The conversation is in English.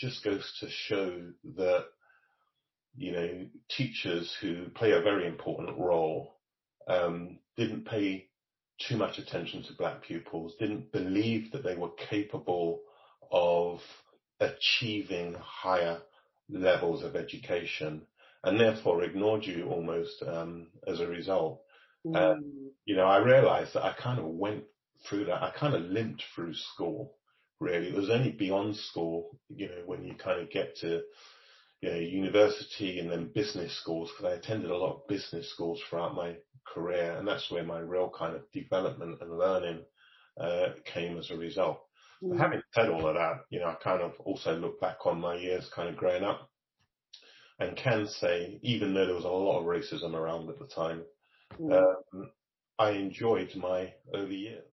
just goes to show that, you know, teachers who play a very important role, um, didn't pay too much attention to black pupils, didn't believe that they were capable of achieving higher levels of education and therefore ignored you almost um, as a result. Mm. Um, you know, I realized that I kind of went through that. I kind of limped through school, really. It was only beyond school, you know, when you kind of get to, you know, university and then business schools, because I attended a lot of business schools throughout my career. And that's where my real kind of development and learning, uh, came as a result. Mm. Having said all of that, you know, I kind of also look back on my years kind of growing up and can say, even though there was a lot of racism around at the time, mm. um, I enjoyed my early years.